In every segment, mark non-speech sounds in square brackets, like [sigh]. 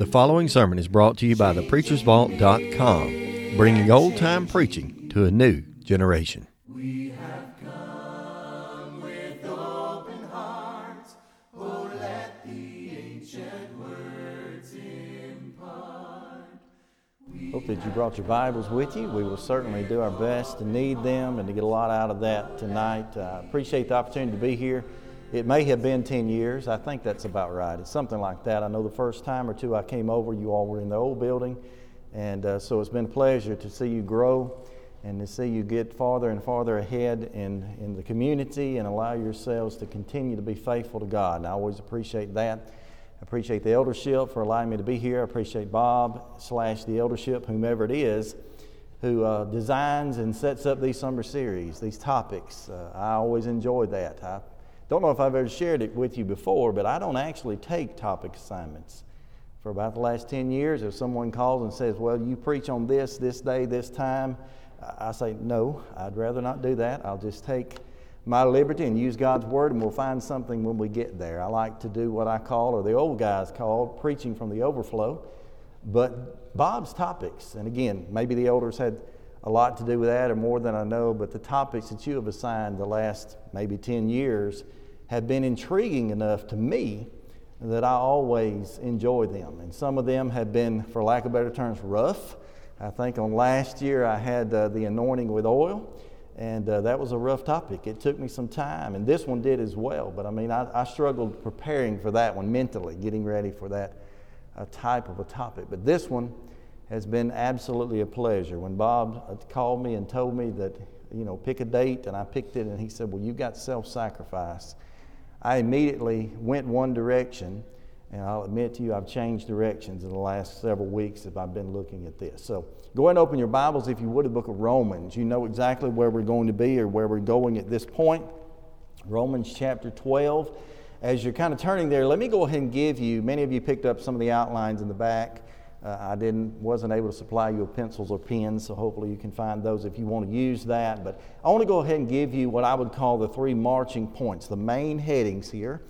The following sermon is brought to you by thepreachersvault.com, bringing old time preaching to a new generation. We have come with open hearts, oh, let the ancient words impart. Hope that you brought your Bibles with you. We will certainly do our best to need them and to get a lot out of that tonight. Uh, appreciate the opportunity to be here. It may have been 10 years. I think that's about right. It's something like that. I know the first time or two I came over, you all were in the old building. And uh, so it's been a pleasure to see you grow and to see you get farther and farther ahead in, in the community and allow yourselves to continue to be faithful to God. And I always appreciate that. I appreciate the eldership for allowing me to be here. I appreciate Bob slash the eldership, whomever it is, who uh, designs and sets up these summer series, these topics. Uh, I always enjoy that. I don't know if I've ever shared it with you before, but I don't actually take topic assignments. For about the last 10 years, if someone calls and says, Well, you preach on this, this day, this time, I say, No, I'd rather not do that. I'll just take my liberty and use God's word, and we'll find something when we get there. I like to do what I call, or the old guys called, preaching from the overflow. But Bob's topics, and again, maybe the elders had a lot to do with that or more than I know, but the topics that you have assigned the last maybe 10 years have been intriguing enough to me that I always enjoy them. And some of them have been, for lack of better terms, rough. I think on last year I had uh, the anointing with oil. And uh, that was a rough topic. It took me some time, and this one did as well. But I mean, I, I struggled preparing for that one mentally, getting ready for that uh, type of a topic. But this one has been absolutely a pleasure. When Bob uh, called me and told me that, you know, pick a date, and I picked it, and he said, Well, you got self sacrifice. I immediately went one direction, and I'll admit to you, I've changed directions in the last several weeks if I've been looking at this. So go ahead and open your Bibles, if you would, the book of Romans. You know exactly where we're going to be or where we're going at this point. Romans chapter 12. As you're kind of turning there, let me go ahead and give you, many of you picked up some of the outlines in the back. Uh, I didn't, wasn't able to supply you with pencils or pens, so hopefully you can find those if you want to use that. But I want to go ahead and give you what I would call the three marching points, the main headings here.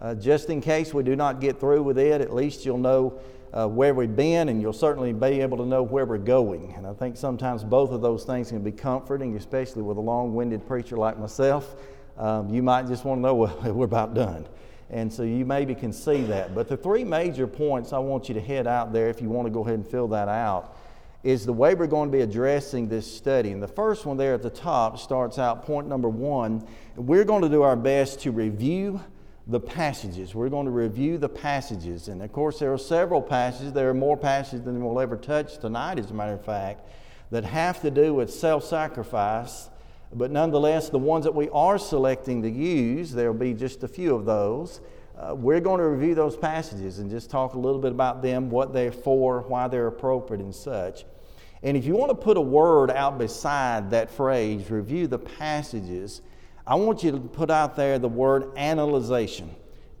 Uh, just in case we do not get through with it, at least you'll know uh, where we've been and you'll certainly be able to know where we're going. And I think sometimes both of those things can be comforting, especially with a long winded preacher like myself. Um, you might just want to know, [laughs] well, we're about done. And so you maybe can see that. But the three major points I want you to head out there if you want to go ahead and fill that out is the way we're going to be addressing this study. And the first one there at the top starts out point number one. We're going to do our best to review the passages. We're going to review the passages. And of course, there are several passages. There are more passages than we'll ever touch tonight, as a matter of fact, that have to do with self sacrifice but nonetheless, the ones that we are selecting to use, there will be just a few of those. Uh, we're going to review those passages and just talk a little bit about them, what they're for, why they're appropriate, and such. And if you want to put a word out beside that phrase, review the passages, I want you to put out there the word analyzation.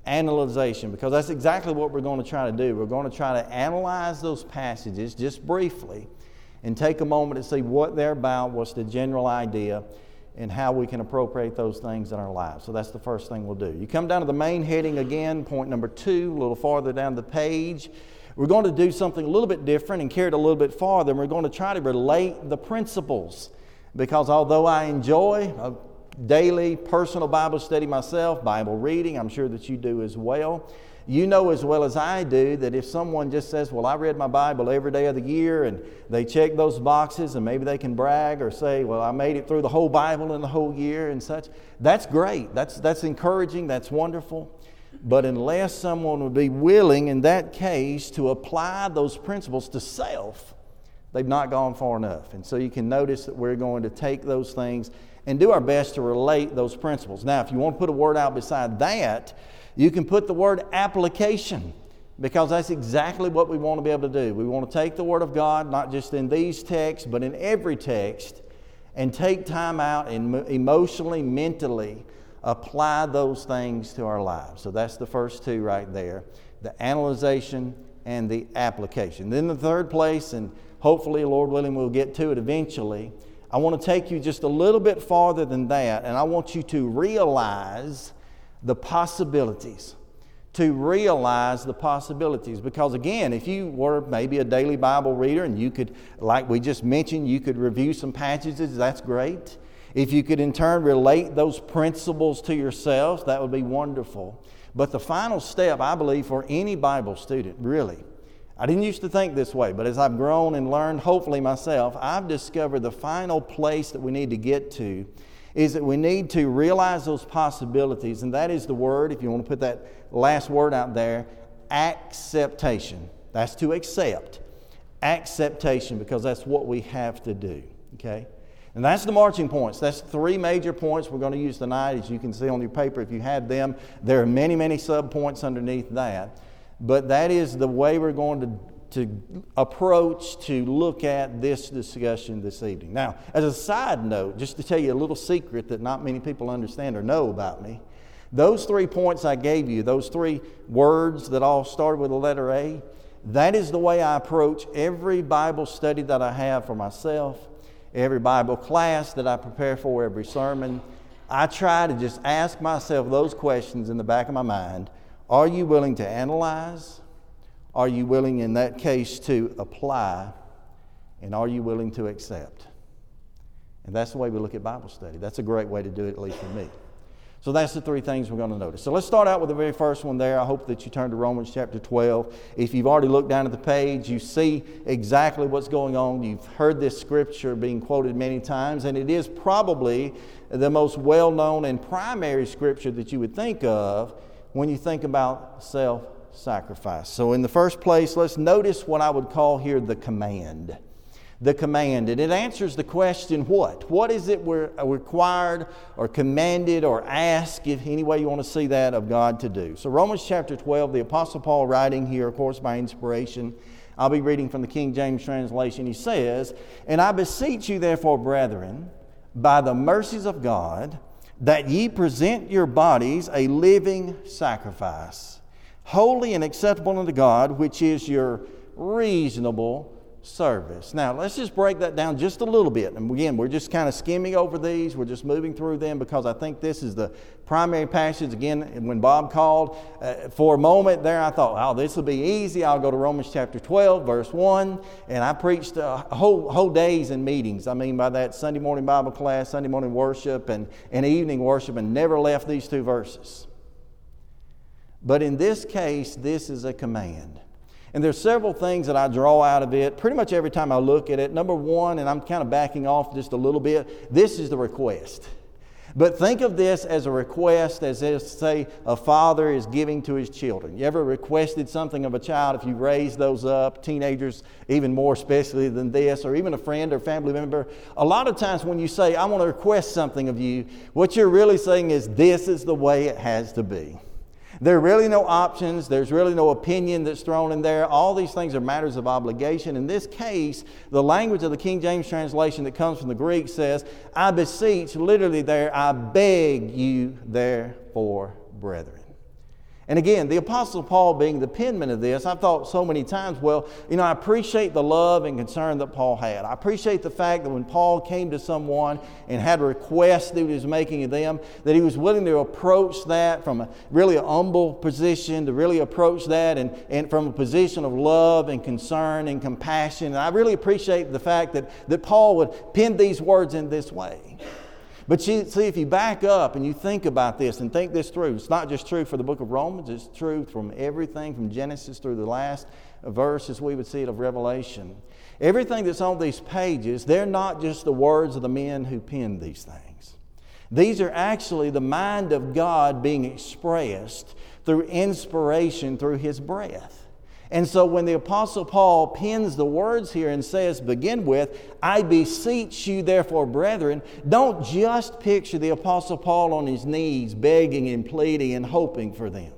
Analyzation, because that's exactly what we're going to try to do. We're going to try to analyze those passages just briefly and take a moment to see what they're about, what's the general idea, and how we can appropriate those things in our lives. So that's the first thing we'll do. You come down to the main heading again, point number two, a little farther down the page. We're going to do something a little bit different and carry it a little bit farther, and we're going to try to relate the principles. Because although I enjoy a daily personal Bible study myself, Bible reading, I'm sure that you do as well. You know as well as I do that if someone just says, Well, I read my Bible every day of the year, and they check those boxes, and maybe they can brag or say, Well, I made it through the whole Bible in the whole year and such, that's great. That's, that's encouraging. That's wonderful. But unless someone would be willing in that case to apply those principles to self, they've not gone far enough. And so you can notice that we're going to take those things and do our best to relate those principles. Now, if you want to put a word out beside that, you can put the word application because that's exactly what we want to be able to do. We want to take the Word of God, not just in these texts, but in every text, and take time out and emotionally, mentally apply those things to our lives. So that's the first two right there the analyzation and the application. Then the third place, and hopefully, Lord willing, we'll get to it eventually. I want to take you just a little bit farther than that, and I want you to realize the possibilities, to realize the possibilities. Because again, if you were maybe a daily Bible reader and you could, like we just mentioned, you could review some passages, that's great. If you could in turn relate those principles to yourselves, that would be wonderful. But the final step, I believe, for any Bible student, really, I didn't used to think this way, but as I've grown and learned, hopefully myself, I've discovered the final place that we need to get to is that we need to realize those possibilities, and that is the word, if you want to put that last word out there, acceptation. That's to accept. Acceptation, because that's what we have to do. Okay? And that's the marching points. That's three major points we're going to use tonight. As you can see on your paper, if you have them, there are many, many sub points underneath that. But that is the way we're going to to approach to look at this discussion this evening. Now, as a side note, just to tell you a little secret that not many people understand or know about me, those three points I gave you, those three words that all started with the letter A, that is the way I approach every Bible study that I have for myself, every Bible class that I prepare for, every sermon. I try to just ask myself those questions in the back of my mind Are you willing to analyze? Are you willing, in that case, to apply? And are you willing to accept? And that's the way we look at Bible study. That's a great way to do it, at least for me. So that's the three things we're going to notice. So let's start out with the very first one there. I hope that you turn to Romans chapter 12. If you've already looked down at the page, you see exactly what's going on. You've heard this scripture being quoted many times, and it is probably the most well known and primary scripture that you would think of when you think about self sacrifice. So, in the first place, let's notice what I would call here the command. The command. And it answers the question what? What is it we're uh, required or commanded or asked, if any way you want to see that, of God to do? So, Romans chapter 12, the Apostle Paul writing here, of course, by inspiration. I'll be reading from the King James translation. He says, And I beseech you, therefore, brethren, by the mercies of God, that ye present your bodies a living sacrifice holy and acceptable unto God, which is your reasonable service. Now, let's just break that down just a little bit. And again, we're just kind of skimming over these. We're just moving through them because I think this is the primary passage. Again, when Bob called, uh, for a moment there, I thought, oh, this will be easy. I'll go to Romans chapter 12, verse 1. And I preached uh, whole, whole days in meetings. I mean, by that Sunday morning Bible class, Sunday morning worship, and, and evening worship, and never left these two verses. But in this case, this is a command. And there's several things that I draw out of it pretty much every time I look at it. Number one, and I'm kind of backing off just a little bit, this is the request. But think of this as a request, as if, say, a father is giving to his children. You ever requested something of a child if you raised those up, teenagers even more especially than this, or even a friend or family member? A lot of times when you say, I want to request something of you, what you're really saying is, this is the way it has to be. There are really no options. There's really no opinion that's thrown in there. All these things are matters of obligation. In this case, the language of the King James translation that comes from the Greek says, I beseech, literally there, I beg you, therefore, brethren. And again, the Apostle Paul being the penman of this, I've thought so many times, well, you know, I appreciate the love and concern that Paul had. I appreciate the fact that when Paul came to someone and had a request that he was making of them, that he was willing to approach that from a really humble position, to really approach that and, and from a position of love and concern and compassion. And I really appreciate the fact that, that Paul would pen these words in this way. But you, see, if you back up and you think about this and think this through, it's not just true for the book of Romans, it's true from everything from Genesis through the last verse as we would see it of Revelation. Everything that's on these pages, they're not just the words of the men who penned these things. These are actually the mind of God being expressed through inspiration through His breath. And so when the Apostle Paul pins the words here and says, begin with, I beseech you, therefore, brethren, don't just picture the Apostle Paul on his knees begging and pleading and hoping for them.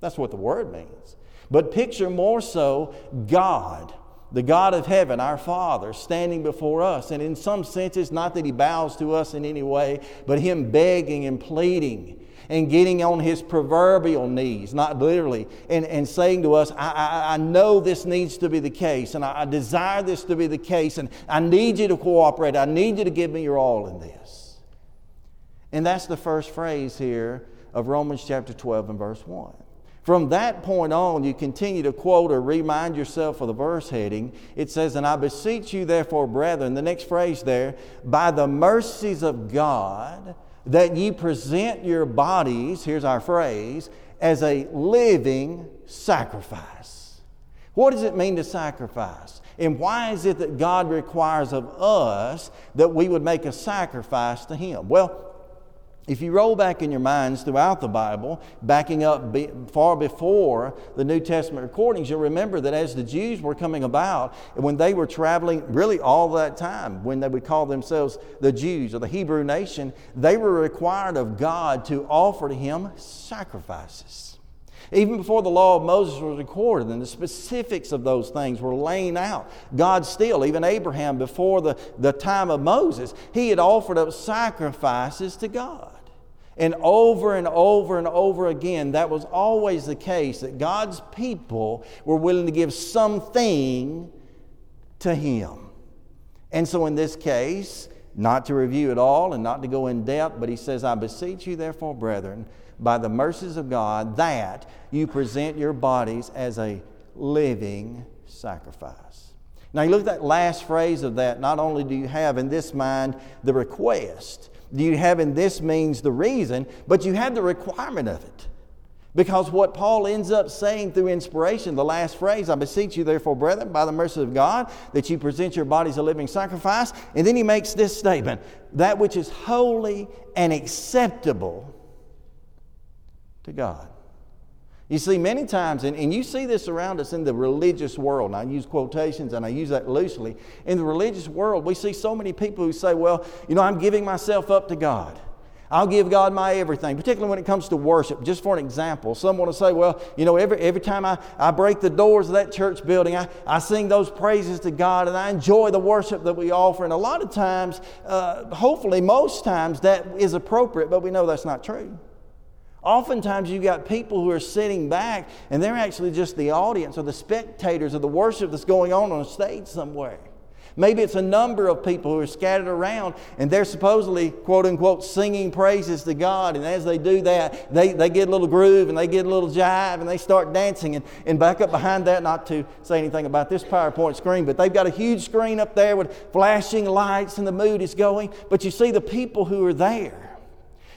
That's what the word means. But picture more so God, the God of heaven, our Father, standing before us. And in some senses, not that he bows to us in any way, but him begging and pleading and getting on his proverbial knees, not literally, and, and saying to us, I, I, I know this needs to be the case, and I, I desire this to be the case, and I need you to cooperate. I need you to give me your all in this. And that's the first phrase here of Romans chapter 12 and verse 1. From that point on, you continue to quote or remind yourself of the verse heading. It says, And I beseech you, therefore, brethren, the next phrase there, by the mercies of God, that ye present your bodies, here's our phrase, as a living sacrifice. What does it mean to sacrifice? And why is it that God requires of us that we would make a sacrifice to Him? Well, if you roll back in your minds throughout the Bible, backing up be, far before the New Testament recordings, you'll remember that as the Jews were coming about, when they were traveling really all that time, when they would call themselves the Jews or the Hebrew nation, they were required of God to offer to Him sacrifices. Even before the law of Moses was recorded and the specifics of those things were laying out, God still, even Abraham, before the, the time of Moses, he had offered up sacrifices to God. And over and over and over again, that was always the case that God's people were willing to give something to Him. And so in this case, not to review it all and not to go in depth, but he says, I beseech you, therefore, brethren, by the mercies of God, that you present your bodies as a living sacrifice. Now, you look at that last phrase of that, not only do you have in this mind the request, you have in this means the reason, but you have the requirement of it. Because what Paul ends up saying through inspiration, the last phrase, I beseech you, therefore, brethren, by the mercy of God, that you present your bodies a living sacrifice. And then he makes this statement that which is holy and acceptable to God. You see, many times, and, and you see this around us in the religious world, and I use quotations and I use that loosely. In the religious world, we see so many people who say, Well, you know, I'm giving myself up to God. I'll give God my everything, particularly when it comes to worship. Just for an example, someone will say, Well, you know, every, every time I, I break the doors of that church building, I, I sing those praises to God and I enjoy the worship that we offer. And a lot of times, uh, hopefully, most times, that is appropriate, but we know that's not true. Oftentimes, you've got people who are sitting back and they're actually just the audience or the spectators of the worship that's going on on a stage somewhere. Maybe it's a number of people who are scattered around and they're supposedly, quote unquote, singing praises to God. And as they do that, they, they get a little groove and they get a little jive and they start dancing. And, and back up behind that, not to say anything about this PowerPoint screen, but they've got a huge screen up there with flashing lights and the mood is going. But you see the people who are there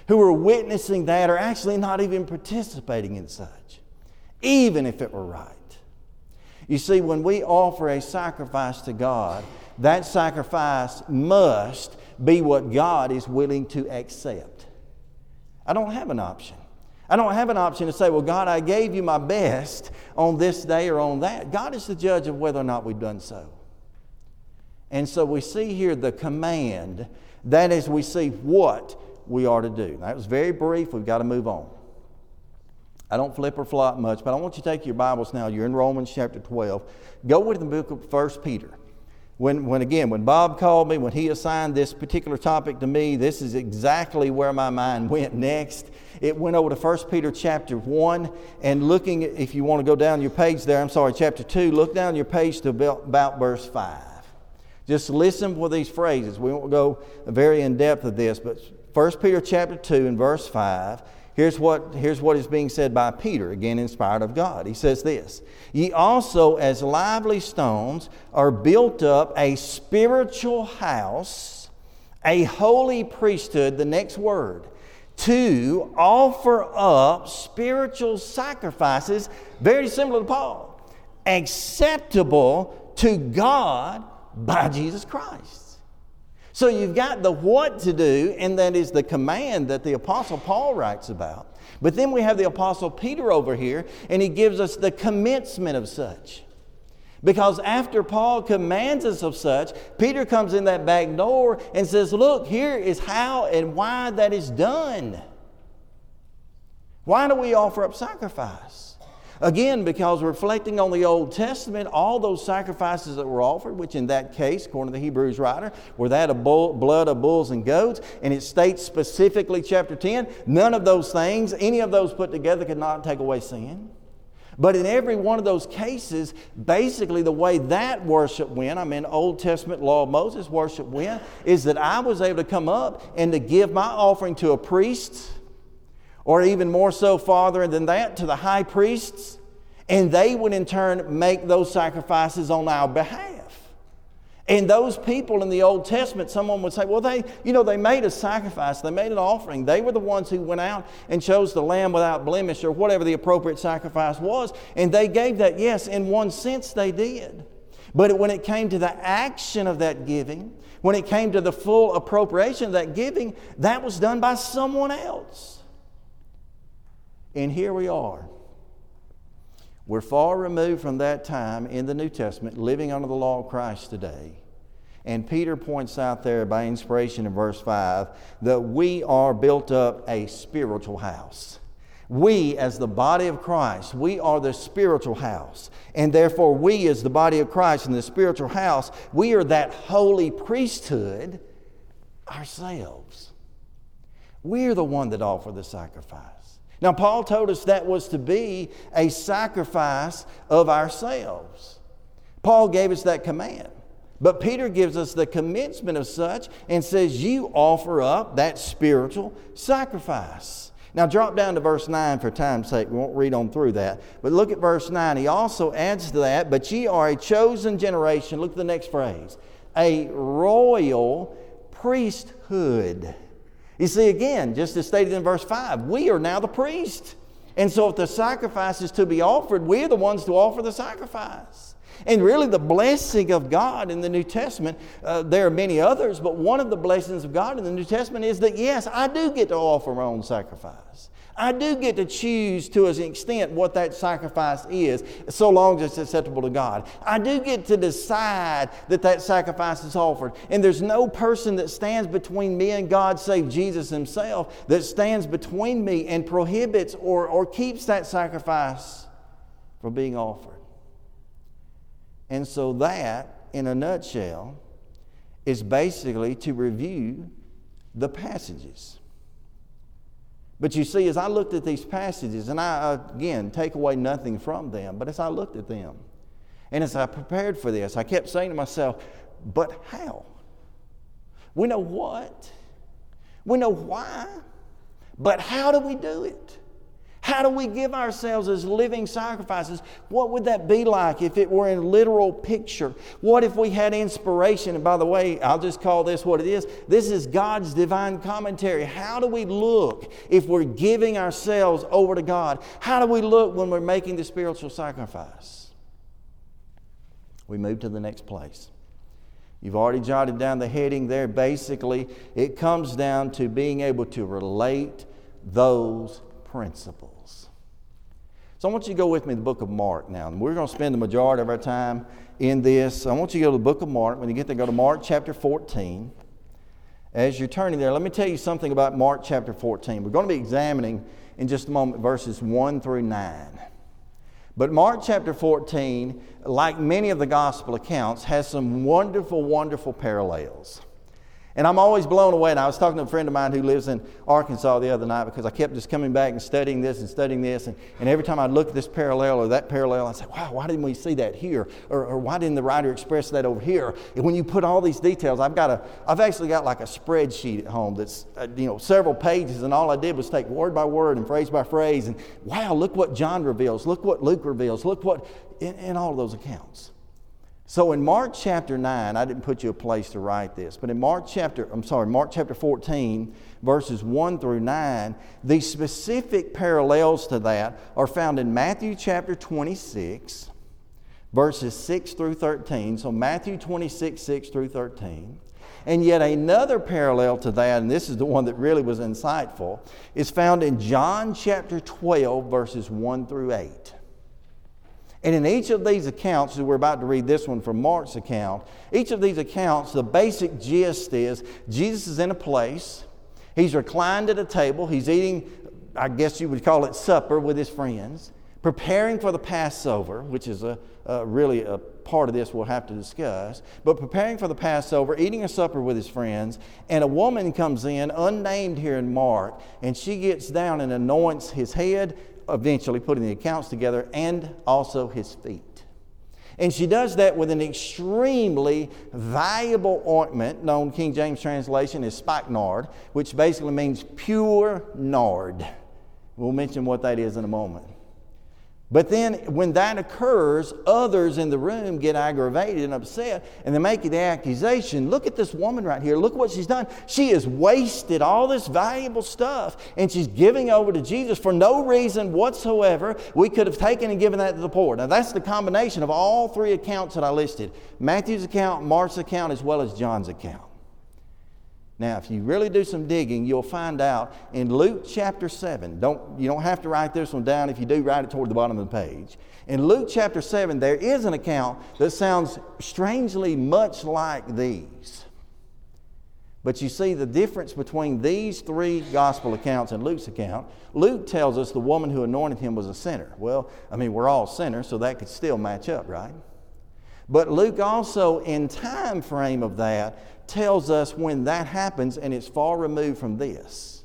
who are witnessing that are actually not even participating in such, even if it were right. You see, when we offer a sacrifice to God, that sacrifice must be what God is willing to accept. I don't have an option. I don't have an option to say, well, God, I gave you my best on this day or on that. God is the judge of whether or not we've done so. And so we see here the command. That is, we see what we are to do. That was very brief. We've got to move on. I don't flip or flop much, but I want you to take your Bibles now. You're in Romans chapter 12. Go with the book of 1 Peter. When, when again, when Bob called me, when he assigned this particular topic to me, this is exactly where my mind [laughs] went next. It went over to 1 Peter chapter 1, and looking, if you want to go down your page there, I'm sorry, chapter 2, look down your page to about, about verse 5. Just listen for these phrases. We won't go very in depth of this, but 1 Peter chapter 2 and verse 5, here's what, here's what is being said by Peter, again inspired of God. He says this Ye also, as lively stones, are built up a spiritual house, a holy priesthood, the next word, to offer up spiritual sacrifices, very similar to Paul, acceptable to God by Jesus Christ. So you've got the what to do, and that is the command that the Apostle Paul writes about. But then we have the Apostle Peter over here, and he gives us the commencement of such. Because after Paul commands us of such, Peter comes in that back door and says, Look, here is how and why that is done. Why do we offer up sacrifice? Again, because reflecting on the Old Testament, all those sacrifices that were offered, which in that case, according to the Hebrews writer, were that of bull, blood of bulls and goats, and it states specifically, chapter 10, none of those things, any of those put together, could not take away sin. But in every one of those cases, basically the way that worship went, I mean, Old Testament law of Moses worship went, is that I was able to come up and to give my offering to a priest or even more so, farther than that, to the high priests, and they would in turn make those sacrifices on our behalf. And those people in the Old Testament, someone would say, well, they, you know, they made a sacrifice, they made an offering. They were the ones who went out and chose the lamb without blemish or whatever the appropriate sacrifice was. And they gave that, yes, in one sense they did. But when it came to the action of that giving, when it came to the full appropriation of that giving, that was done by someone else. And here we are. We're far removed from that time in the New Testament, living under the law of Christ today. And Peter points out there by inspiration in verse 5 that we are built up a spiritual house. We, as the body of Christ, we are the spiritual house. And therefore, we, as the body of Christ in the spiritual house, we are that holy priesthood ourselves. We're the one that offer the sacrifice. Now, Paul told us that was to be a sacrifice of ourselves. Paul gave us that command. But Peter gives us the commencement of such and says, You offer up that spiritual sacrifice. Now, drop down to verse 9 for time's sake. We won't read on through that. But look at verse 9. He also adds to that, But ye are a chosen generation. Look at the next phrase a royal priesthood you see, again, just as stated in verse 5, we are now the priest. And so, if the sacrifice is to be offered, we're the ones to offer the sacrifice. And really, the blessing of God in the New Testament, uh, there are many others, but one of the blessings of God in the New Testament is that, yes, I do get to offer my own sacrifice. I do get to choose to an extent what that sacrifice is, so long as it's acceptable to God. I do get to decide that that sacrifice is offered. And there's no person that stands between me and God, save Jesus Himself, that stands between me and prohibits or, or keeps that sacrifice from being offered. And so, that, in a nutshell, is basically to review the passages. But you see, as I looked at these passages, and I, again, take away nothing from them, but as I looked at them, and as I prepared for this, I kept saying to myself, but how? We know what, we know why, but how do we do it? How do we give ourselves as living sacrifices? What would that be like if it were in literal picture? What if we had inspiration? And by the way, I'll just call this what it is. This is God's divine commentary. How do we look if we're giving ourselves over to God? How do we look when we're making the spiritual sacrifice? We move to the next place. You've already jotted down the heading there. Basically, it comes down to being able to relate those principles. So I want you to go with me to the book of Mark now. And we're going to spend the majority of our time in this. I want you to go to the book of Mark. When you get there, go to Mark chapter 14. As you're turning there, let me tell you something about Mark chapter 14. We're going to be examining in just a moment verses 1 through 9. But Mark chapter 14, like many of the gospel accounts, has some wonderful, wonderful parallels. And I'm always blown away. And I was talking to a friend of mine who lives in Arkansas the other night because I kept just coming back and studying this and studying this. And, and every time I look at this parallel or that parallel, I say, wow, why didn't we see that here? Or, or why didn't the writer express that over here? And when you put all these details, I've got a, I've actually got like a spreadsheet at home that's, uh, you know, several pages. And all I did was take word by word and phrase by phrase. And wow, look what John reveals. Look what Luke reveals. Look what, in, in all of those accounts. So in Mark chapter 9, I didn't put you a place to write this, but in Mark chapter, I'm sorry, Mark chapter 14, verses 1 through 9, the specific parallels to that are found in Matthew chapter 26, verses 6 through 13. So Matthew 26, 6 through 13. And yet another parallel to that, and this is the one that really was insightful, is found in John chapter 12, verses 1 through 8. And in each of these accounts, we're about to read this one from Mark's account, each of these accounts, the basic gist is Jesus is in a place, he's reclined at a table, he's eating, I guess you would call it supper with his friends, preparing for the Passover, which is a, a really a part of this we'll have to discuss, but preparing for the Passover, eating a supper with his friends, and a woman comes in, unnamed here in Mark, and she gets down and anoints his head eventually putting the accounts together, and also his feet. And she does that with an extremely valuable ointment known King James translation as spikenard, which basically means pure nard. We'll mention what that is in a moment. But then, when that occurs, others in the room get aggravated and upset, and they make the accusation look at this woman right here. Look what she's done. She has wasted all this valuable stuff, and she's giving over to Jesus for no reason whatsoever. We could have taken and given that to the poor. Now, that's the combination of all three accounts that I listed Matthew's account, Mark's account, as well as John's account. Now, if you really do some digging, you'll find out in Luke chapter 7, don't, you don't have to write this one down. If you do, write it toward the bottom of the page. In Luke chapter 7, there is an account that sounds strangely much like these. But you see the difference between these three gospel accounts and Luke's account. Luke tells us the woman who anointed him was a sinner. Well, I mean, we're all sinners, so that could still match up, right? But Luke also, in time frame of that, tells us when that happens, and it's far removed from this.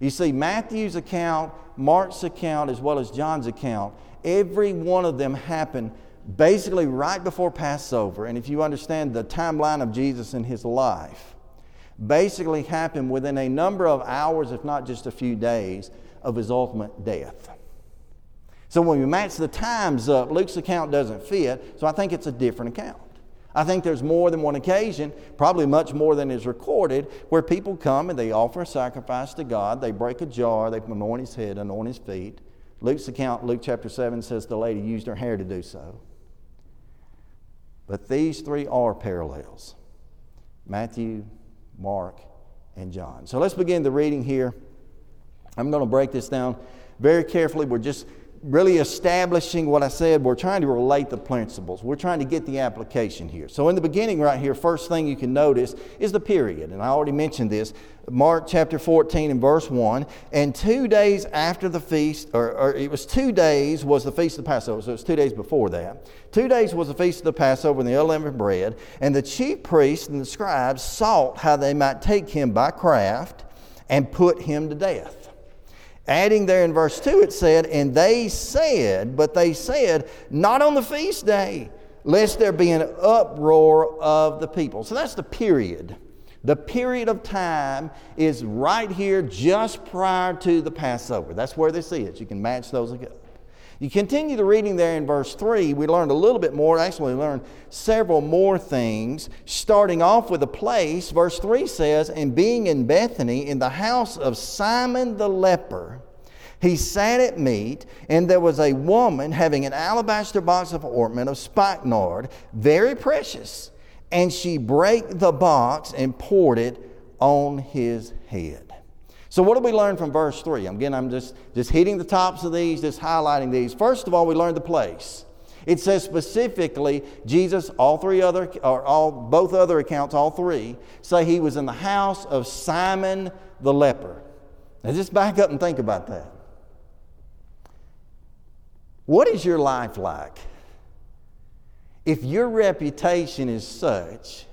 You see, Matthew's account, Mark's account, as well as John's account, every one of them happened basically right before Passover. And if you understand the timeline of Jesus in his life, basically happened within a number of hours, if not just a few days, of his ultimate death. So when we match the times up, Luke's account doesn't fit, so I think it's a different account. I think there's more than one occasion, probably much more than is recorded, where people come and they offer a sacrifice to God. They break a jar, they anoint his head, anoint his feet. Luke's account, Luke chapter 7, says the lady used her hair to do so. But these three are parallels Matthew, Mark, and John. So let's begin the reading here. I'm going to break this down very carefully. We're just really establishing what I said, we're trying to relate the principles. We're trying to get the application here. So, in the beginning, right here, first thing you can notice is the period. And I already mentioned this Mark chapter 14 and verse 1. And two days after the feast, or, or it was two days, was the feast of the Passover. So, it was two days before that. Two days was the feast of the Passover and the unleavened bread. And the chief priests and the scribes sought how they might take him by craft and put him to death. Adding there in verse 2, it said, And they said, but they said, not on the feast day, lest there be an uproar of the people. So that's the period. The period of time is right here just prior to the Passover. That's where this is. You can match those up. You continue the reading there in verse 3, we learned a little bit more. Actually, we learned several more things. Starting off with a place, verse 3 says, And being in Bethany, in the house of Simon the leper, he sat at meat, and there was a woman having an alabaster box of ointment of spikenard, very precious. And she brake the box and poured it on his head. So, what do we learn from verse 3? Again, I'm just, just hitting the tops of these, just highlighting these. First of all, we learn the place. It says specifically, Jesus, all three other, or all, both other accounts, all three, say he was in the house of Simon the leper. Now, just back up and think about that. What is your life like? If your reputation is such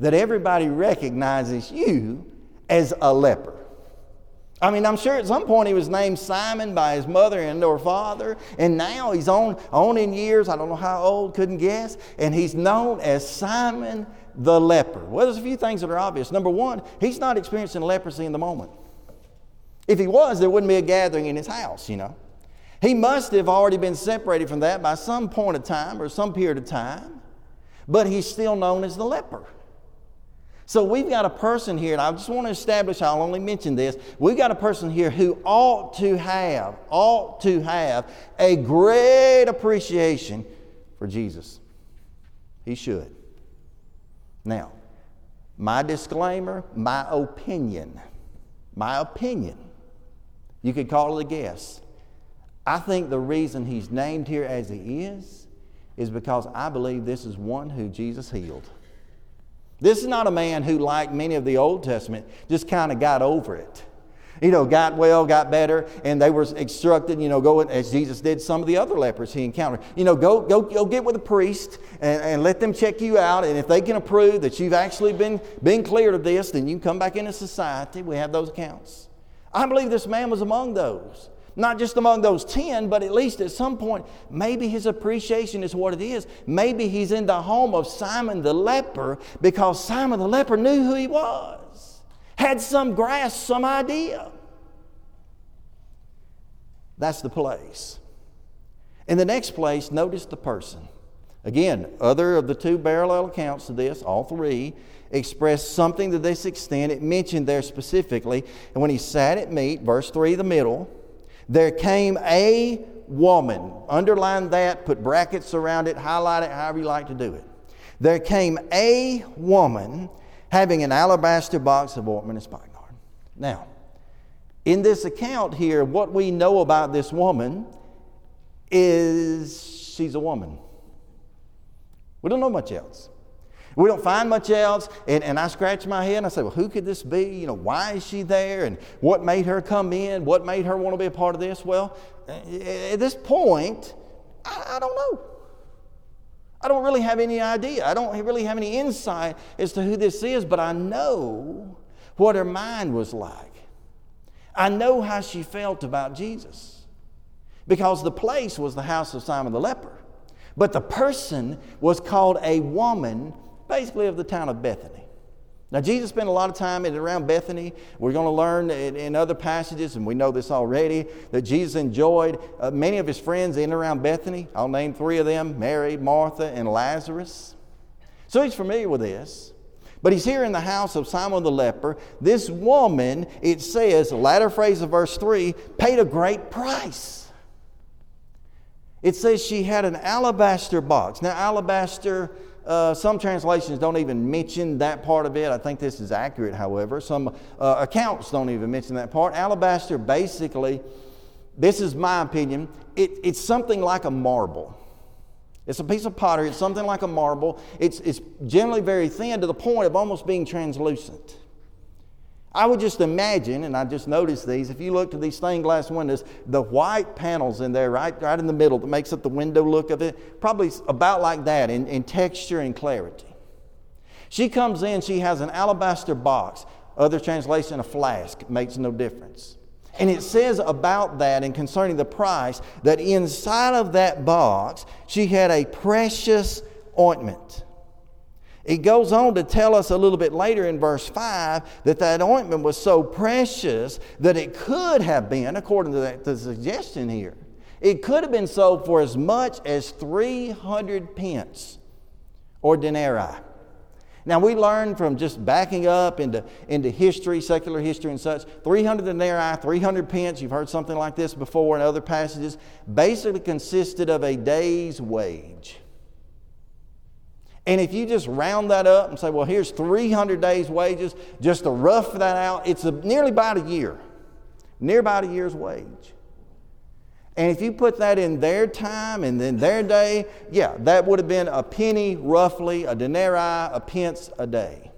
that everybody recognizes you as a leper, I mean, I'm sure at some point he was named Simon by his mother and or father, and now he's on, on in years, I don't know how old, couldn't guess, and he's known as Simon the leper. Well, there's a few things that are obvious. Number one, he's not experiencing leprosy in the moment. If he was, there wouldn't be a gathering in his house, you know. He must have already been separated from that by some point of time or some period of time, but he's still known as the leper. So we've got a person here, and I just want to establish, I'll only mention this. We've got a person here who ought to have, ought to have a great appreciation for Jesus. He should. Now, my disclaimer, my opinion, my opinion, you could call it a guess. I think the reason he's named here as he is is because I believe this is one who Jesus healed. This is not a man who, like many of the Old Testament, just kind of got over it. You know, got well, got better, and they were instructed, you know, go as Jesus did some of the other lepers he encountered. You know, go, go, go get with a priest and, and let them check you out. And if they can approve that you've actually been, been cleared of this, then you can come back into society. We have those accounts. I believe this man was among those. Not just among those 10, but at least at some point, maybe his appreciation is what it is. Maybe he's in the home of Simon the leper because Simon the leper knew who he was, had some grasp, some idea. That's the place. In the next place, notice the person. Again, other of the two parallel accounts to this, all three, express something to this extent. It mentioned there specifically. And when he sat at meat, verse 3, the middle, there came a woman. Underline that, put brackets around it, highlight it, however you like to do it. There came a woman having an alabaster box of ointment and spikenard. Now, in this account here, what we know about this woman is she's a woman. We don't know much else. We don't find much else. And, and I scratch my head and I say, well, who could this be? You know, why is she there? And what made her come in? What made her want to be a part of this? Well, at this point, I, I don't know. I don't really have any idea. I don't really have any insight as to who this is, but I know what her mind was like. I know how she felt about Jesus because the place was the house of Simon the leper. But the person was called a woman, basically of the town of Bethany. Now, Jesus spent a lot of time in around Bethany. We're going to learn in, other passages, and we know this already, that Jesus enjoyed uh, many of his friends in and around Bethany. I'll name three of them Mary, Martha, and Lazarus. So he's familiar with this. But he's here in the house of Simon the leper. This woman, it says, the latter phrase of verse 3, paid a great price. It says she had an alabaster box. Now, alabaster, uh, some translations don't even mention that part of it. I think this is accurate, however. Some uh, accounts don't even mention that part. Alabaster, basically, this is my opinion, it, it's something like a marble. It's a piece of pottery, it's something like a marble. It's, it's generally very thin to the point of almost being translucent. I would just imagine, and I just noticed these, if you look to these stained glass windows, the white panels in there, right, right in the middle, that makes up the window look of it, probably about like that in, in texture and clarity. She comes in, she has an alabaster box. Other translation, a flask, makes no difference. And it says about that and concerning the price that inside of that box, she had a precious ointment. It goes on to tell us a little bit later in verse 5 that that ointment was so precious that it could have been, according to the, the suggestion here, it could have been sold for as much as 300 pence or denarii. Now, we learn from just backing up into, into history, secular history and such, 300 denarii, 300 pence, you've heard something like this before in other passages, basically consisted of a day's wage. And if you just round that up and say, well, here's 300 days' wages, just to rough that out, it's a, nearly about a year, near about a year's wage. And if you put that in their time and then their day, yeah, that would have been a penny roughly, a denarii, a pence a day.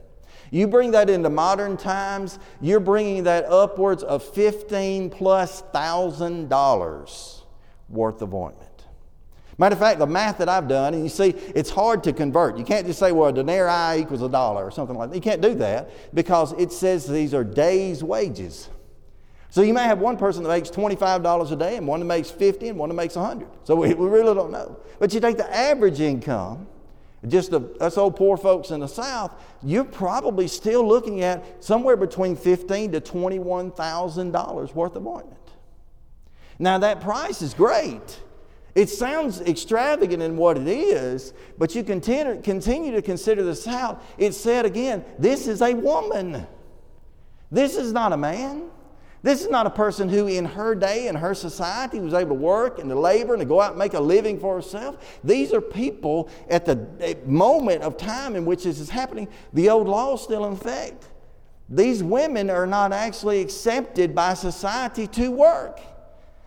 You bring that into modern times, you're bringing that upwards of 15 plus thousand dollars worth of ointment. Matter of fact, the math that I've done, and you see, it's hard to convert. You can't just say, well, a denarii equals a dollar or something like that. You can't do that because it says these are days' wages. So you may have one person that makes $25 a day and one that makes 50 and one that makes 100. So we, we really don't know. But you take the average income, just the, us old poor folks in the South, you're probably still looking at somewhere between $15 to $21,000 worth of ointment. Now that price is great. It sounds extravagant in what it is, but you continue, continue to consider this out. It said again, this is a woman. This is not a man. This is not a person who, in her day, in her society, was able to work and to labor and to go out and make a living for herself. These are people at the eh, moment of time in which this is happening, the old law is still in effect. These women are not actually accepted by society to work.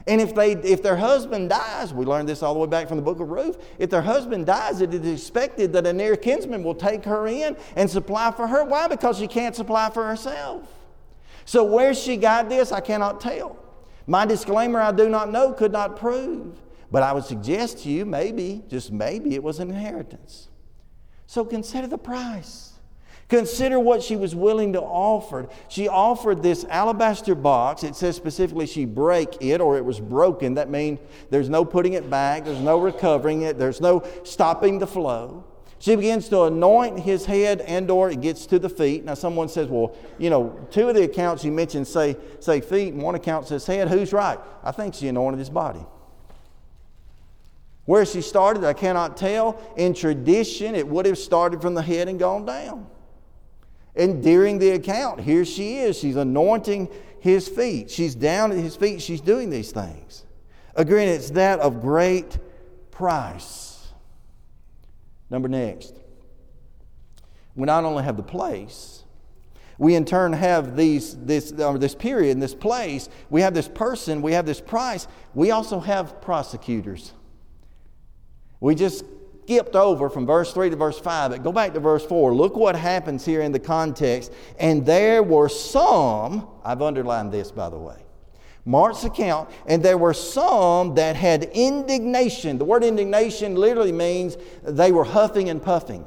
And if, they, if their husband dies, we learned this all the way back from the book of Ruth, if their husband dies, it is expected that a near kinsman will take her in and supply for her. Why? Because she can't supply for herself. So, where she got this, I cannot tell. My disclaimer, I do not know, could not prove. But I would suggest to you, maybe, just maybe, it was an inheritance. So, consider the price. Consider what she was willing to offer. She offered this alabaster box. It says specifically she break it or it was broken. That means there's no putting it back, there's no recovering it, there's no stopping the flow. She begins to anoint his head and or it gets to the feet. Now someone says, well, you know, two of the accounts you mentioned say, say feet and one account says head. Who's right? I think she anointed his body. Where she started, I cannot tell. In tradition, it would have started from the head and gone down. And during the account, here she is. She's anointing his feet. She's down at his feet. She's doing these things. Again, it's that of great price. Number next, we not only have the place, we in turn have these, this, or this period and this place, we have this person, we have this price, we also have prosecutors. We just skipped over from verse 3 to verse 5, but go back to verse 4. Look what happens here in the context. And there were some, I've underlined this by the way, Mark's account, and there were some that had indignation. The word indignation literally means they were huffing and puffing.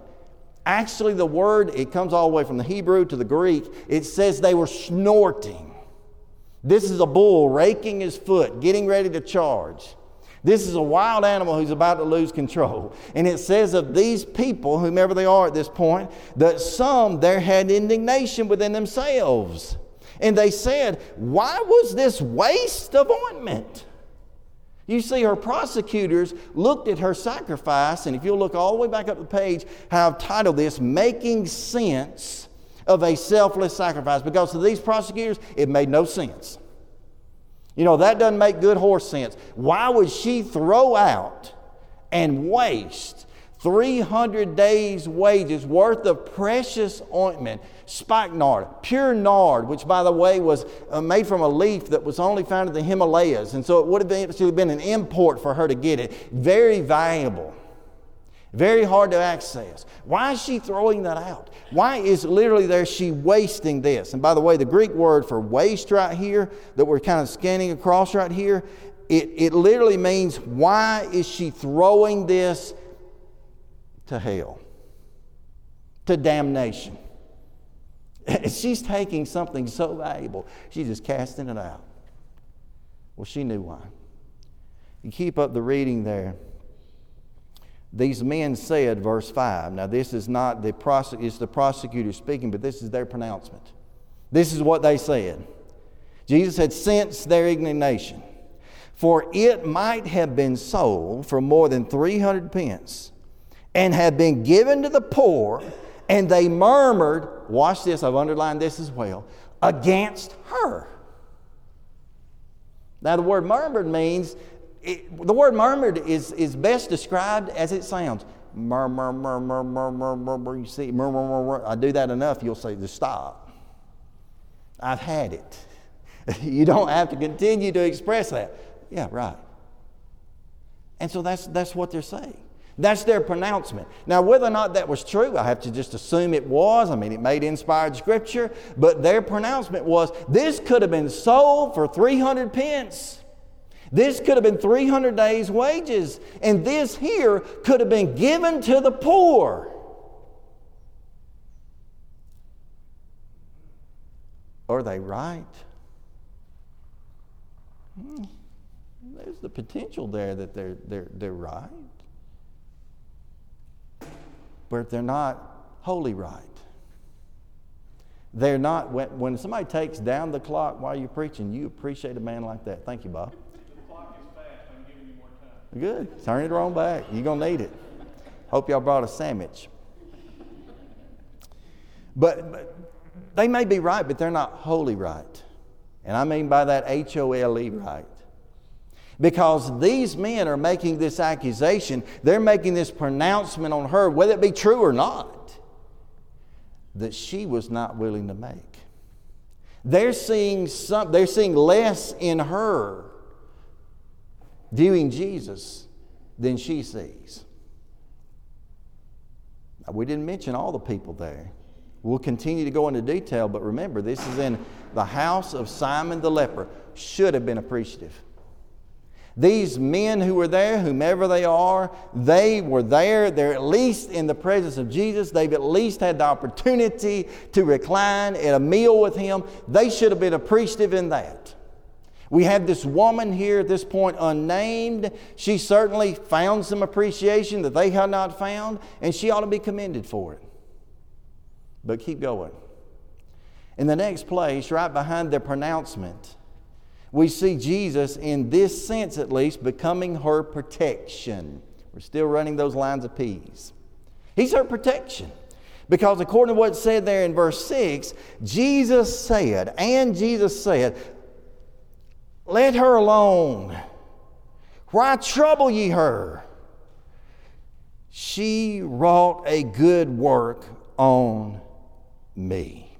Actually, the word, it comes all the way from the Hebrew to the Greek, it says they were snorting. This is a bull raking his foot, getting ready to charge. This is a wild animal who's about to lose control. And it says of these people, whomever they are at this point, that some there had indignation within themselves. And they said, Why was this waste of ointment? You see, her prosecutors looked at her sacrifice, and if you'll look all the way back up the page, how I've titled this, Making Sense of a Selfless Sacrifice. Because to these prosecutors, it made no sense. You know, that doesn't make good horse sense. Why would she throw out and waste 300 days' wages worth of precious ointment, spikenard, pure nard, which, by the way, was uh, made from a leaf that was only found in the Himalayas. And so it would have been, been an import for her to get it. Very valuable, very hard to access. Why is she throwing that out? Why is literally there she wasting this? And by the way, the Greek word for waste right here that we're kind of scanning across right here, it, it literally means why is she throwing this to hell, to damnation. [laughs] She's taking something so valuable, she's just casting it out. Well, she knew why. You keep up the reading there. These men said, verse 5. Now, this is not the, prosec- it's the prosecutor speaking, but this is their pronouncement. This is what they said. Jesus had sensed their indignation. For it might have been sold for more than 300 pence and have been given to the poor, and they murmured, watch this, I've underlined this as well, against her. Now, the word murmured means, it, the word murmured is, is best described as it sounds. Murmur, murmur, murmur, murmur. You see, murmur, murmur. I do that enough, you'll say, just stop. I've had it. [laughs] you don't have to continue to express that. Yeah, right. And so that's, that's what they're saying. That's their pronouncement. Now, whether or not that was true, I have to just assume it was. I mean, it made inspired scripture, but their pronouncement was this could have been sold for 300 pence. This could have been 300 days' wages, and this here could have been given to the poor. Are they right? Hmm. There's the potential there that they're, they're, they're right but they're not wholly right. They're not, when, when somebody takes down the clock while you're preaching, you appreciate a man like that. Thank you, Bob. The clock is fast. I'm giving you more time. Good. Turn it on back. You're going to need it. Hope y'all brought a sandwich. But, but they may be right, but they're not wholly right. And I mean by that H O L E right because these men are making this accusation, they're making this pronouncement on her, whether it be true or not, that she was not willing to make. They're seeing, some, they're seeing less in her viewing Jesus than she sees. Now, we didn't mention all the people there. We'll continue to go into detail, but remember, this is in the house of Simon the leper. Should have been appreciative. These men who were there, whomever they are, they were there. They're at least in the presence of Jesus. They've at least had the opportunity to recline at a meal with him. They should have been appreciative in that. We have this woman here at this point unnamed. She certainly found some appreciation that they had not found, and she ought to be commended for it. But keep going. In the next place, right behind the pronouncement, we see Jesus, in this sense at least, becoming her protection. We're still running those lines of P's. He's her protection. Because according to what's said there in verse 6, Jesus said, and Jesus said, Let her alone. Why trouble ye her? She wrought a good work on me.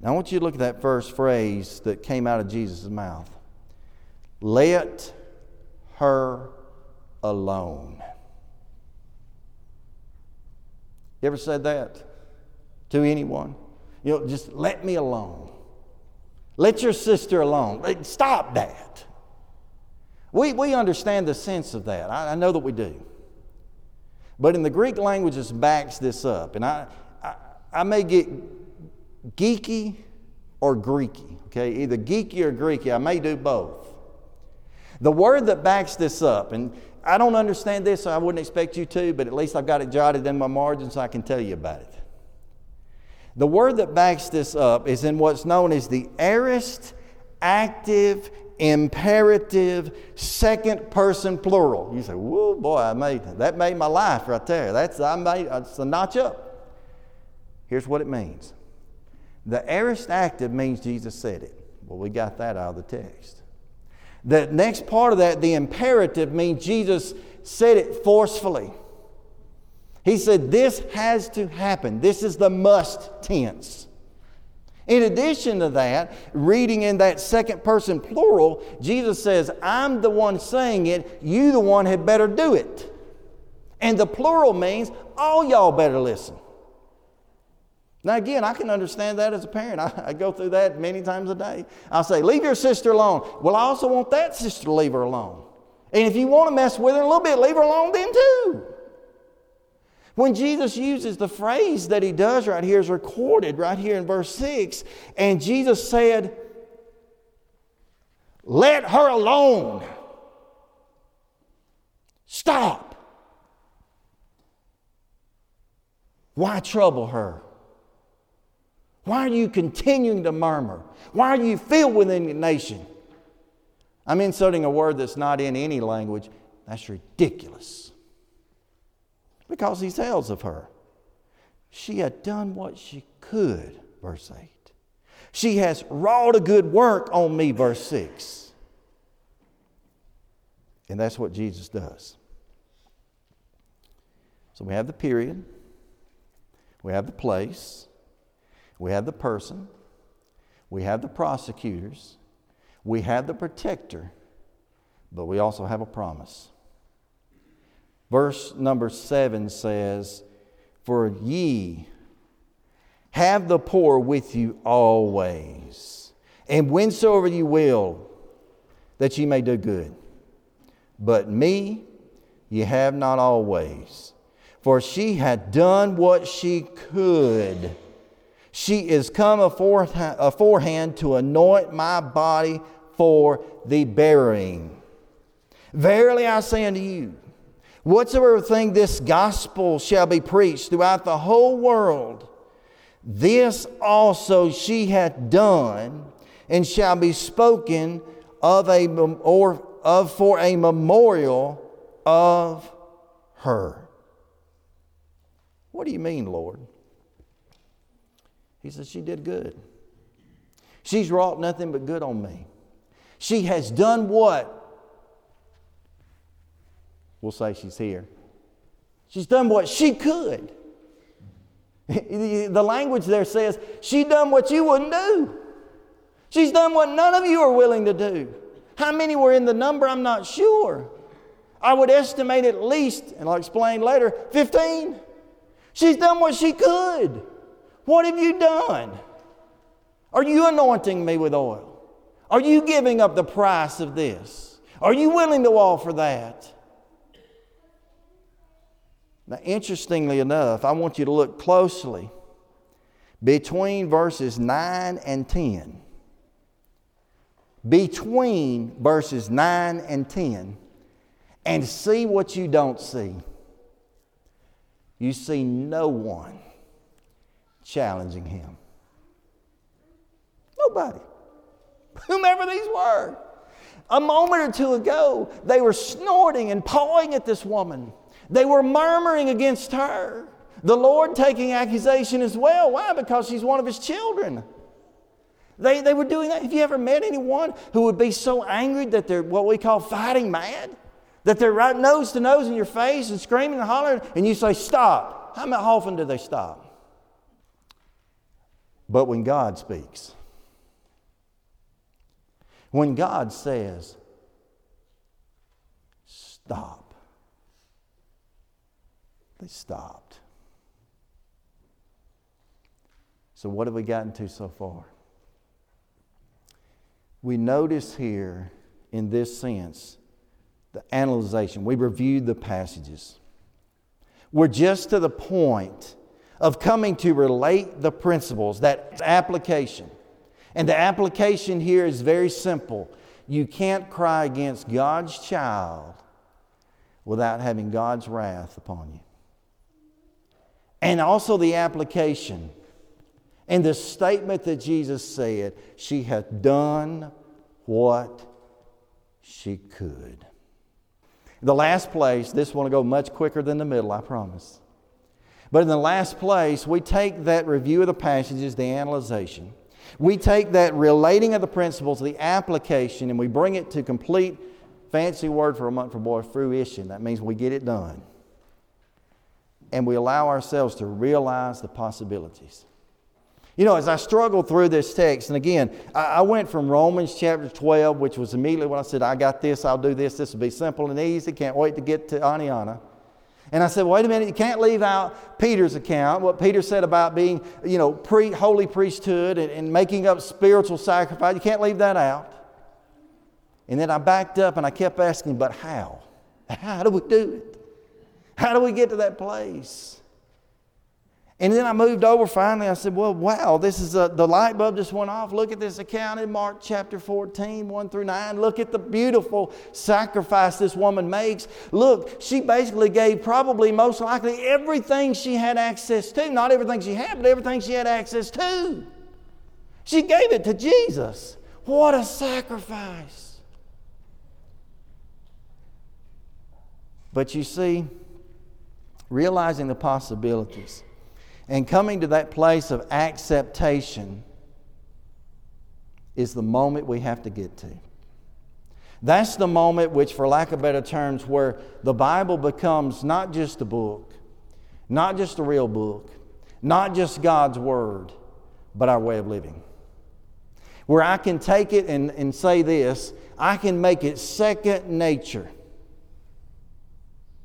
Now, I want you to look at that first phrase that came out of Jesus' mouth. Let her alone. You ever said that to anyone? You know, just let me alone. Let your sister alone. Stop that. We, we understand the sense of that. I, I know that we do. But in the Greek language, this backs this up. And I, I, I may get geeky or Greeky, okay? Either geeky or Greeky. I may do both. The word that backs this up, and I don't understand this, so I wouldn't expect you to, but at least I've got it jotted in my margin so I can tell you about it. The word that backs this up is in what's known as the aorist active imperative second person plural. You say, "Whoa, boy, I made that made my life right there. That's I made that's a notch up." Here's what it means. The aorist active means Jesus said it. Well, we got that out of the text. The next part of that, the imperative, means Jesus said it forcefully. He said, This has to happen. This is the must tense. In addition to that, reading in that second person plural, Jesus says, I'm the one saying it, you the one had better do it. And the plural means all y'all better listen. Now, again, I can understand that as a parent. I, I, go through that many times a day. I'll say, Leave your sister alone. Well, I also want that sister to leave her alone. And if you want to mess with her a little bit, leave her alone then too. When Jesus uses the phrase that he does right here is recorded right here in verse 6, and Jesus said, Let her alone. Stop. Why trouble her? Why are you continuing to murmur? Why are you filled with indignation? I'm inserting a word that's not in any language. That's ridiculous. Because he tells of her. She had done what she could, verse 8. She has wrought a good work on me, verse 6. And that's what Jesus does. So we have the period, we have the place, we have the person, we have the prosecutors, we have the protector, but we also have a promise. Verse number seven says, For ye have the poor with you always, and whensoever you will, that ye may do good. But me ye have not always. For she had done what she could she is come aforehand to anoint my body for the burying. Verily I say unto you, whatsoever thing this gospel shall be preached throughout the whole world, this also she hath done, and shall be spoken of a or of for a memorial of her. What do you mean, Lord? He says, She did good. She's wrought nothing but good on me. She has done what? We'll say she's here. She's done what she could. [laughs] the language there says, She done what you wouldn't do. She's done what none of you are willing to do. How many were in the number? I'm not sure. I would estimate at least, and I'll explain later, 15. She's done what she could. What have you done? Are you anointing me with oil? Are you giving up the price of this? Are you willing to offer that? Now, interestingly enough, I want you to look closely between verses 9 and 10. between verses 9 and 10 and see what you don't see. You see no one challenging him. Nobody. Whomever these were. A moment or two ago, they were snorting and pawing at this woman. They were murmuring against her. The Lord taking accusation as well. Why? Because she's one of his children. They, they were doing that. Have you ever met anyone who would be so angry that they're what we call fighting mad? That they're right nose to nose in your face and screaming and hollering, and you say, Stop. How often do they stop? But when God speaks, when God says, Stop, they stopped. So, what have we gotten to so far? We notice here in this sense the analyzation. We reviewed the passages. We're just to the point of coming to relate the principles, that application. And the application here is very simple. You can't cry against God's child without having God's wrath upon you. And also the application and the statement that Jesus said, She hath done what she could. The last place, this one will go much quicker than the middle, I promise. But in the last place, we take that review of the passages, the analyzation, we take that relating of the principles, the application, and we bring it to complete, fancy word for a month for boy, fruition. That means we get it done. And we allow ourselves to realize the possibilities. You know, as I struggled through this text, and again, I, went from Romans chapter 12, which was immediately when I said, I got this, I'll do this, this will be simple and easy, can't wait to get to Oneonta. And I said, wait a minute, you can't leave out Peter's account, what Peter said about being, you know, pre, holy priesthood and, and making up spiritual sacrifice. You can't leave that out. And then I backed up and I kept asking, but how? How do we do it? How do we get to that place? And then I moved over finally. I said, Well, wow, this is a, the light bulb just went off. Look at this account in Mark chapter 14, 1 through 9. Look at the beautiful sacrifice this woman makes. Look, she basically gave probably most likely everything she had access to. Not everything she had, but everything she had access to. She gave it to Jesus. What a sacrifice. But you see, realizing the possibilities and coming to that place of acceptation is the moment we have to get to. That's the moment which, for lack of better terms, where the Bible becomes not just a book, not just a real book, not just God's Word, but our way of living. Where I can take it and, and say this I can make it second nature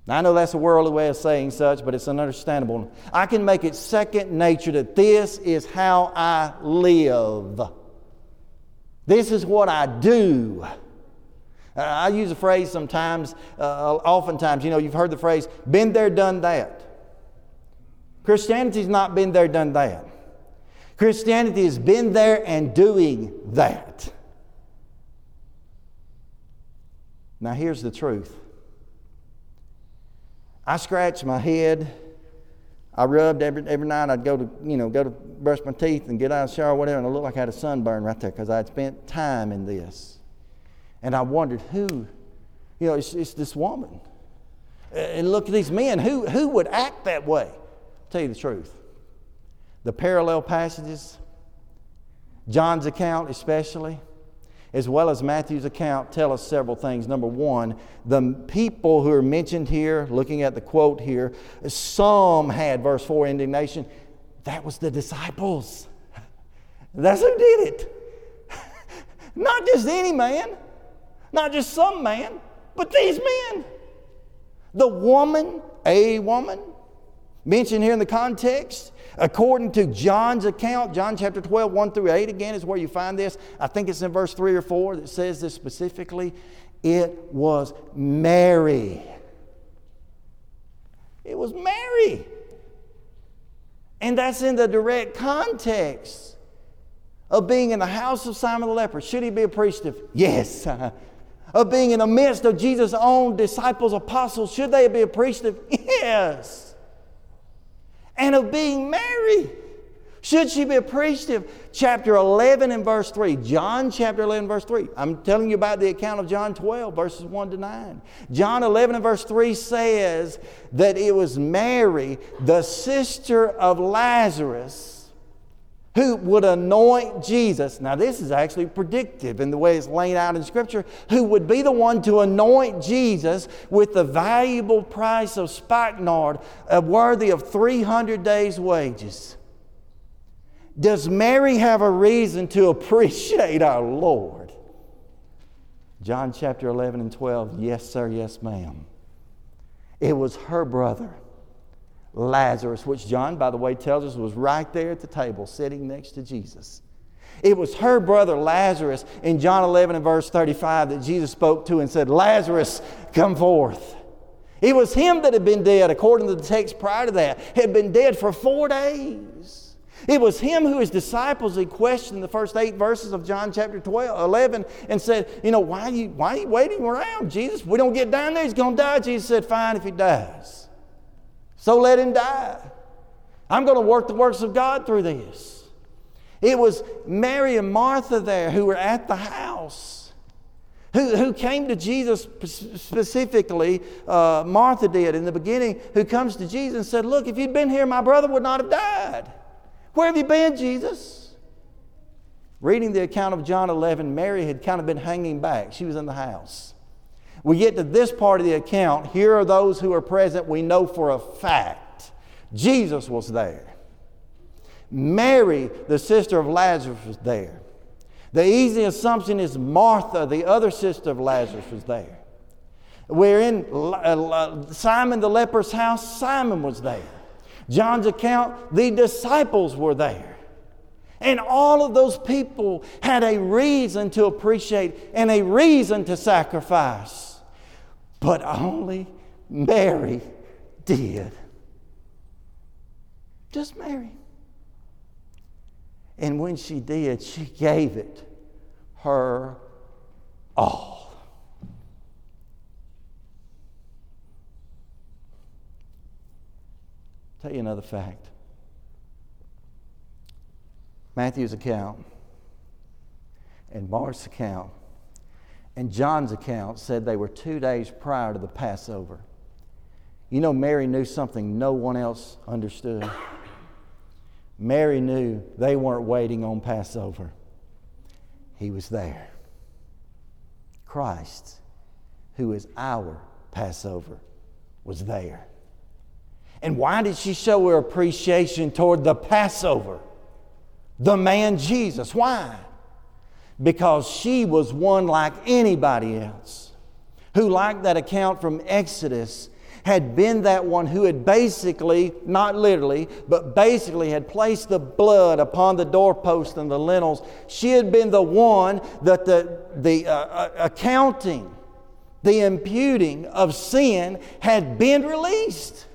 now, I know that's a worldly way of saying such, but it's an understandable. I can make it second nature that this is how I live. This is what I do. Uh, I use a phrase sometimes, uh, oftentimes, you know, you've heard the phrase, been there, done that. Christianity's not been there, done that. Christianity has been there and doing that. Now, here's the truth I scratched my head. I rubbed every, every night. I'd go to, you know, go to brush my teeth and get out of the shower or whatever, and I looked like I had a sunburn right there because I had spent time in this. And I wondered who, you know, it's, it's this woman. And look at these men. Who, who would act that way? I'll tell you the truth. The parallel passages, John's account especially, as well as Matthew's account, tell us several things. Number one, the people who are mentioned here, looking at the quote here, some had, verse 4, indignation. That was the disciples. [laughs] That's who did it. [laughs] Not just any man, not just some man, but these men. The woman, a woman, mentioned here in the context, According to John's account, John chapter 12, 1 through 8, again, is where you find this. I think it's in verse 3 or 4 that says this specifically. It was Mary. It was Mary. And that's in the direct context of being in the house of Simon the leper, should he be appreciative? Yes. [laughs] of being in the midst of Jesus' own disciples, apostles, should they be appreciative? [laughs] Yes. And of being Mary, should she be a priest? appreciative? Chapter 11 and verse 3. John chapter 11, verse 3. I'm telling you about the account of John 12, verses 1 to 9. John 11 and verse 3 says that it was Mary, the sister of Lazarus who would anoint Jesus. Now, this is actually predictive in the way it's laid out in Scripture, who would be the one to anoint Jesus with the valuable price of spikenard, uh, worthy of 300 days' wages. Does Mary have a reason to [laughs] appreciate our Lord? John chapter 11 and 12, yes, sir, yes, ma'am. It was her brother Lazarus, which John, by the way, tells us was right there at the table sitting next to Jesus. It was her brother Lazarus in John 11 and verse 35 that Jesus spoke to and said, Lazarus, come forth. It was him that had been dead, according to the text prior to that, had been dead for four days. It was him who his disciples had questioned the first eight verses of John chapter 12, 11 and said, You know, why are you, why are you waiting around, Jesus? We don't get down there, he's going to die. Jesus said, Fine if he dies. So let him die. I'm going to work the works of God through this. It was Mary and Martha there who were at the house, who, who came to Jesus specifically. Uh, Martha did in the beginning, who comes to Jesus and said, Look, if you'd been here, my brother would not have died. Where have you been, Jesus? Reading the account of John 11, Mary had kind of been hanging back. She was in the house we get to this part of the account, here are those who are present. We know for a fact Jesus was there. Mary, the sister of Lazarus, was there. The easy assumption is Martha, the other sister of Lazarus, was there. We're in uh, Simon the leper's house, Simon was there. John's account, the disciples were there. And all of those people had a reason to appreciate and a reason to sacrifice but only Mary did. Just Mary. And when she did, she gave it her all. Tell you another fact. Matthew's account and Mark's account and John's account said they were two days prior to the Passover. You know, Mary knew something no one else understood. Mary knew they weren't waiting on Passover, He was there. Christ, who is our Passover, was there. And why did she show her appreciation toward the Passover? The man Jesus. Why? Because she was one like anybody else who, like that account from Exodus, had been that one who had basically, not literally, but basically had placed the blood upon the doorpost and the lintels. She had been the one that the, the uh, uh accounting, the imputing of sin had been released.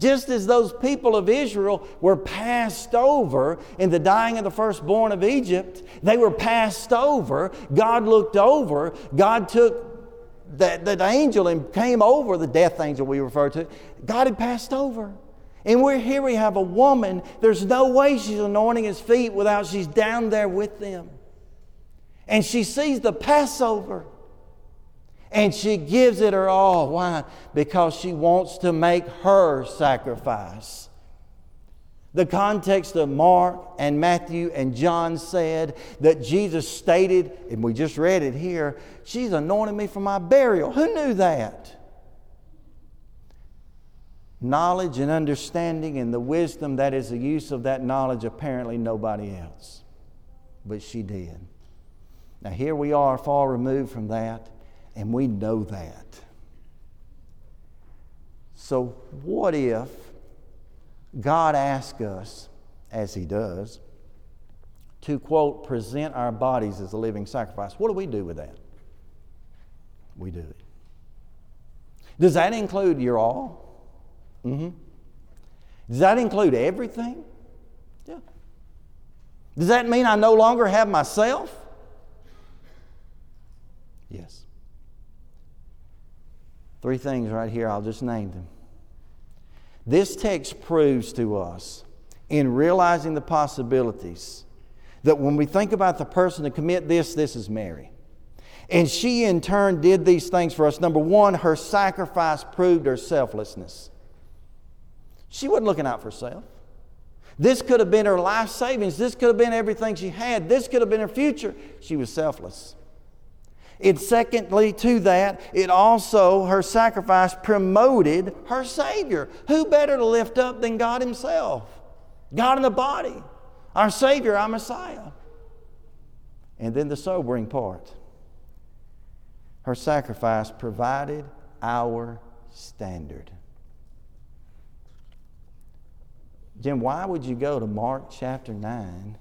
Just as those people of Israel were passed over in the dying of the firstborn of Egypt, they were passed over. God looked over. God took that, that angel and came over, the death angel we refer to. God had passed over. And we're here, we have a woman. There's no way she's anointing his feet without she's down there with them. And she sees the Passover. And she gives it her all. Why? Because she wants to make her sacrifice. The context of Mark and Matthew and John said that Jesus stated, and we just read it here, she's anointed me for my burial. Who knew that? Knowledge and understanding and the wisdom that is the use of that knowledge, apparently nobody else. But she did. Now, here we are, far removed from that. And we know that. So, what if God asks us, as He does, to quote, present our bodies as a living sacrifice? What do we do with that? We do it. Does that include your all? Mm-hmm. Does that include everything? Yeah. Does that mean I no longer have myself? Yes. Three things right here, I'll just name them. This text proves to us, in realizing the possibilities, that when we think about the person to commit this, this is Mary. And she, in turn, did these things for us. Number one, her sacrifice proved her selflessness. She wasn't looking out for herself. This could have been her life savings. This could have been everything she had. This could have been her future. She was selfless. And secondly, to that, it also, her sacrifice promoted her Savior. Who better to lift up than God Himself? God in the body, our Savior, our Messiah. And then the sobering part her sacrifice provided our standard. Jim, why would you go to Mark chapter 9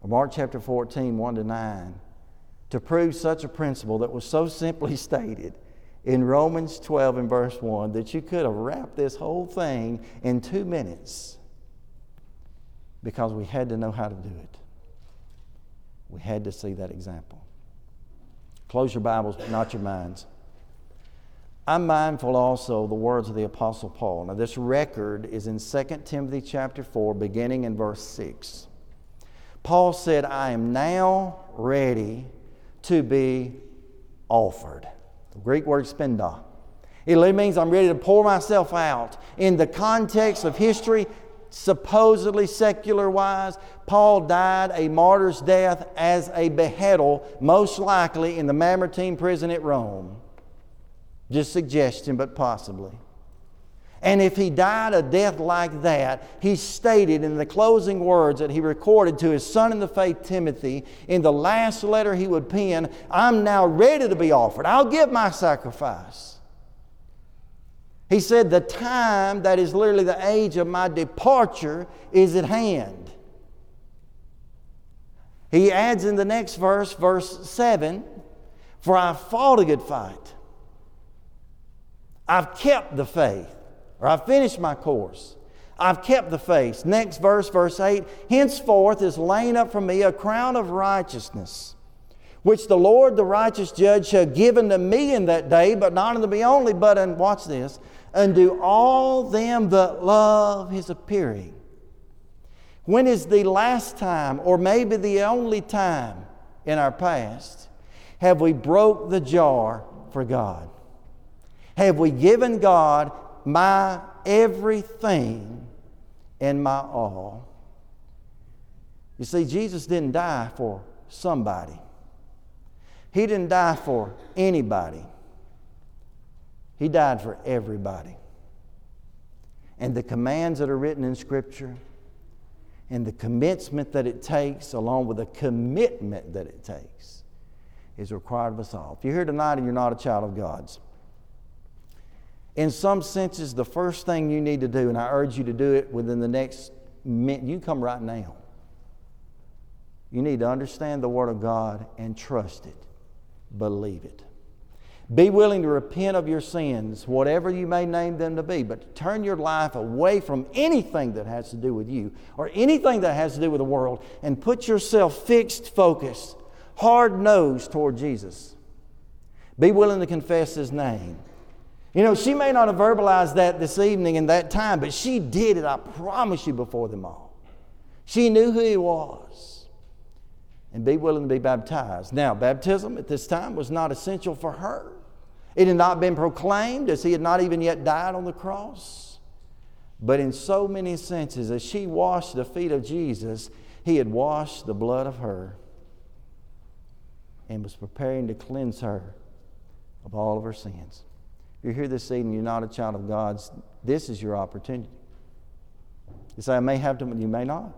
or Mark chapter 14, 1 to 9, to prove such a principle that was so simply [laughs] stated in Romans 12 and verse 1 that you could have wrapped this whole thing in two minutes because we had to know how to do it. We had to see that example. Close your Bibles, not your minds. I'm mindful also of the words of the Apostle Paul. Now, this record is in 2 Timothy chapter 4, beginning in verse 6. Paul said, I am now ready to be offered. The Greek word spenda. It literally means I'm ready to pour myself out. In the context of history, supposedly secular wise, Paul died a martyr's death as a beheadal, most likely in the Mamertine prison at Rome. Just suggestion, but possibly. And if he died a death like that, he stated in the closing words that he recorded to his son in the faith, Timothy, in the last letter he would pen I'm now ready to be offered. I'll give my sacrifice. He said, The time that is literally the age of my departure is at hand. He adds in the next verse, verse 7 For I fought a good fight. I've kept the faith, or I've finished my course. I've kept the faith. Next verse, verse 8 Henceforth is laying up for me a crown of righteousness, which the Lord, the righteous judge, shall give unto me in that day, but not unto me only, but, and watch this, unto all them that love his appearing. When is the last time, or maybe the only time in our past, have we broke the jar for God? Have we given God my everything and my all? You see, Jesus didn't die for somebody. He didn't die for anybody. He died for everybody. And the commands that are written in Scripture and the commencement that it takes, along with the commitment that it takes, is required of us all. If you're here tonight and you're not a child of God's, in some senses, the first thing you need to do, and I urge you to do it within the next minute, you come right now. You need to understand the Word of God and trust it, believe it. Be willing to repent of your sins, whatever you may name them to be, but turn your life away from anything that has to do with you or anything that has to do with the world and put yourself fixed, focused, hard nosed toward Jesus. Be willing to confess His name. You know, she may not have verbalized that this evening in that time, but she did it, I promise you, before them all. She knew who He was and be willing to be baptized. Now, baptism at this time was not essential for her. It had not been proclaimed as he had not even yet died on the cross. But in so many senses, as she washed the feet of Jesus, he had washed the blood of her and was preparing to cleanse her of all of her sins. If you're here this evening, you're not a child of God's, this is your opportunity. You say, I may have to, you may not.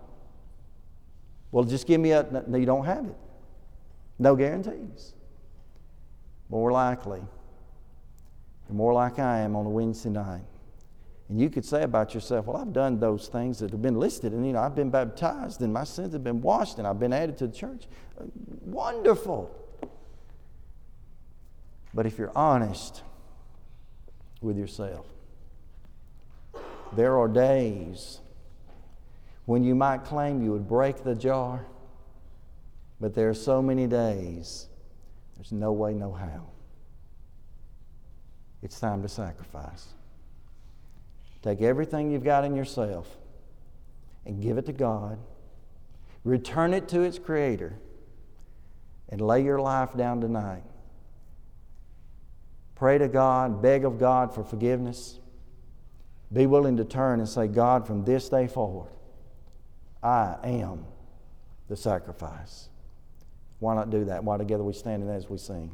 Well, just give me a, no, you don't have it. No guarantees. More likely, more like I am on a Wednesday night. And you could say about yourself, well, I've done those things that have been listed, and you know, I've been baptized, and my sins have been washed, and I've been added to the church. Wonderful. But if you're honest with yourself, there are days when you might claim you would break the jar, but there are so many days, there's no way, no how. It's time to sacrifice. Take everything you've got in yourself and give it to God. Return it to its Creator and lay your life down tonight. Pray to God, beg of God for forgiveness. Be willing to turn and say, God, from this day forward, I am the sacrifice. Why not do that? Why together we stand and as we sing?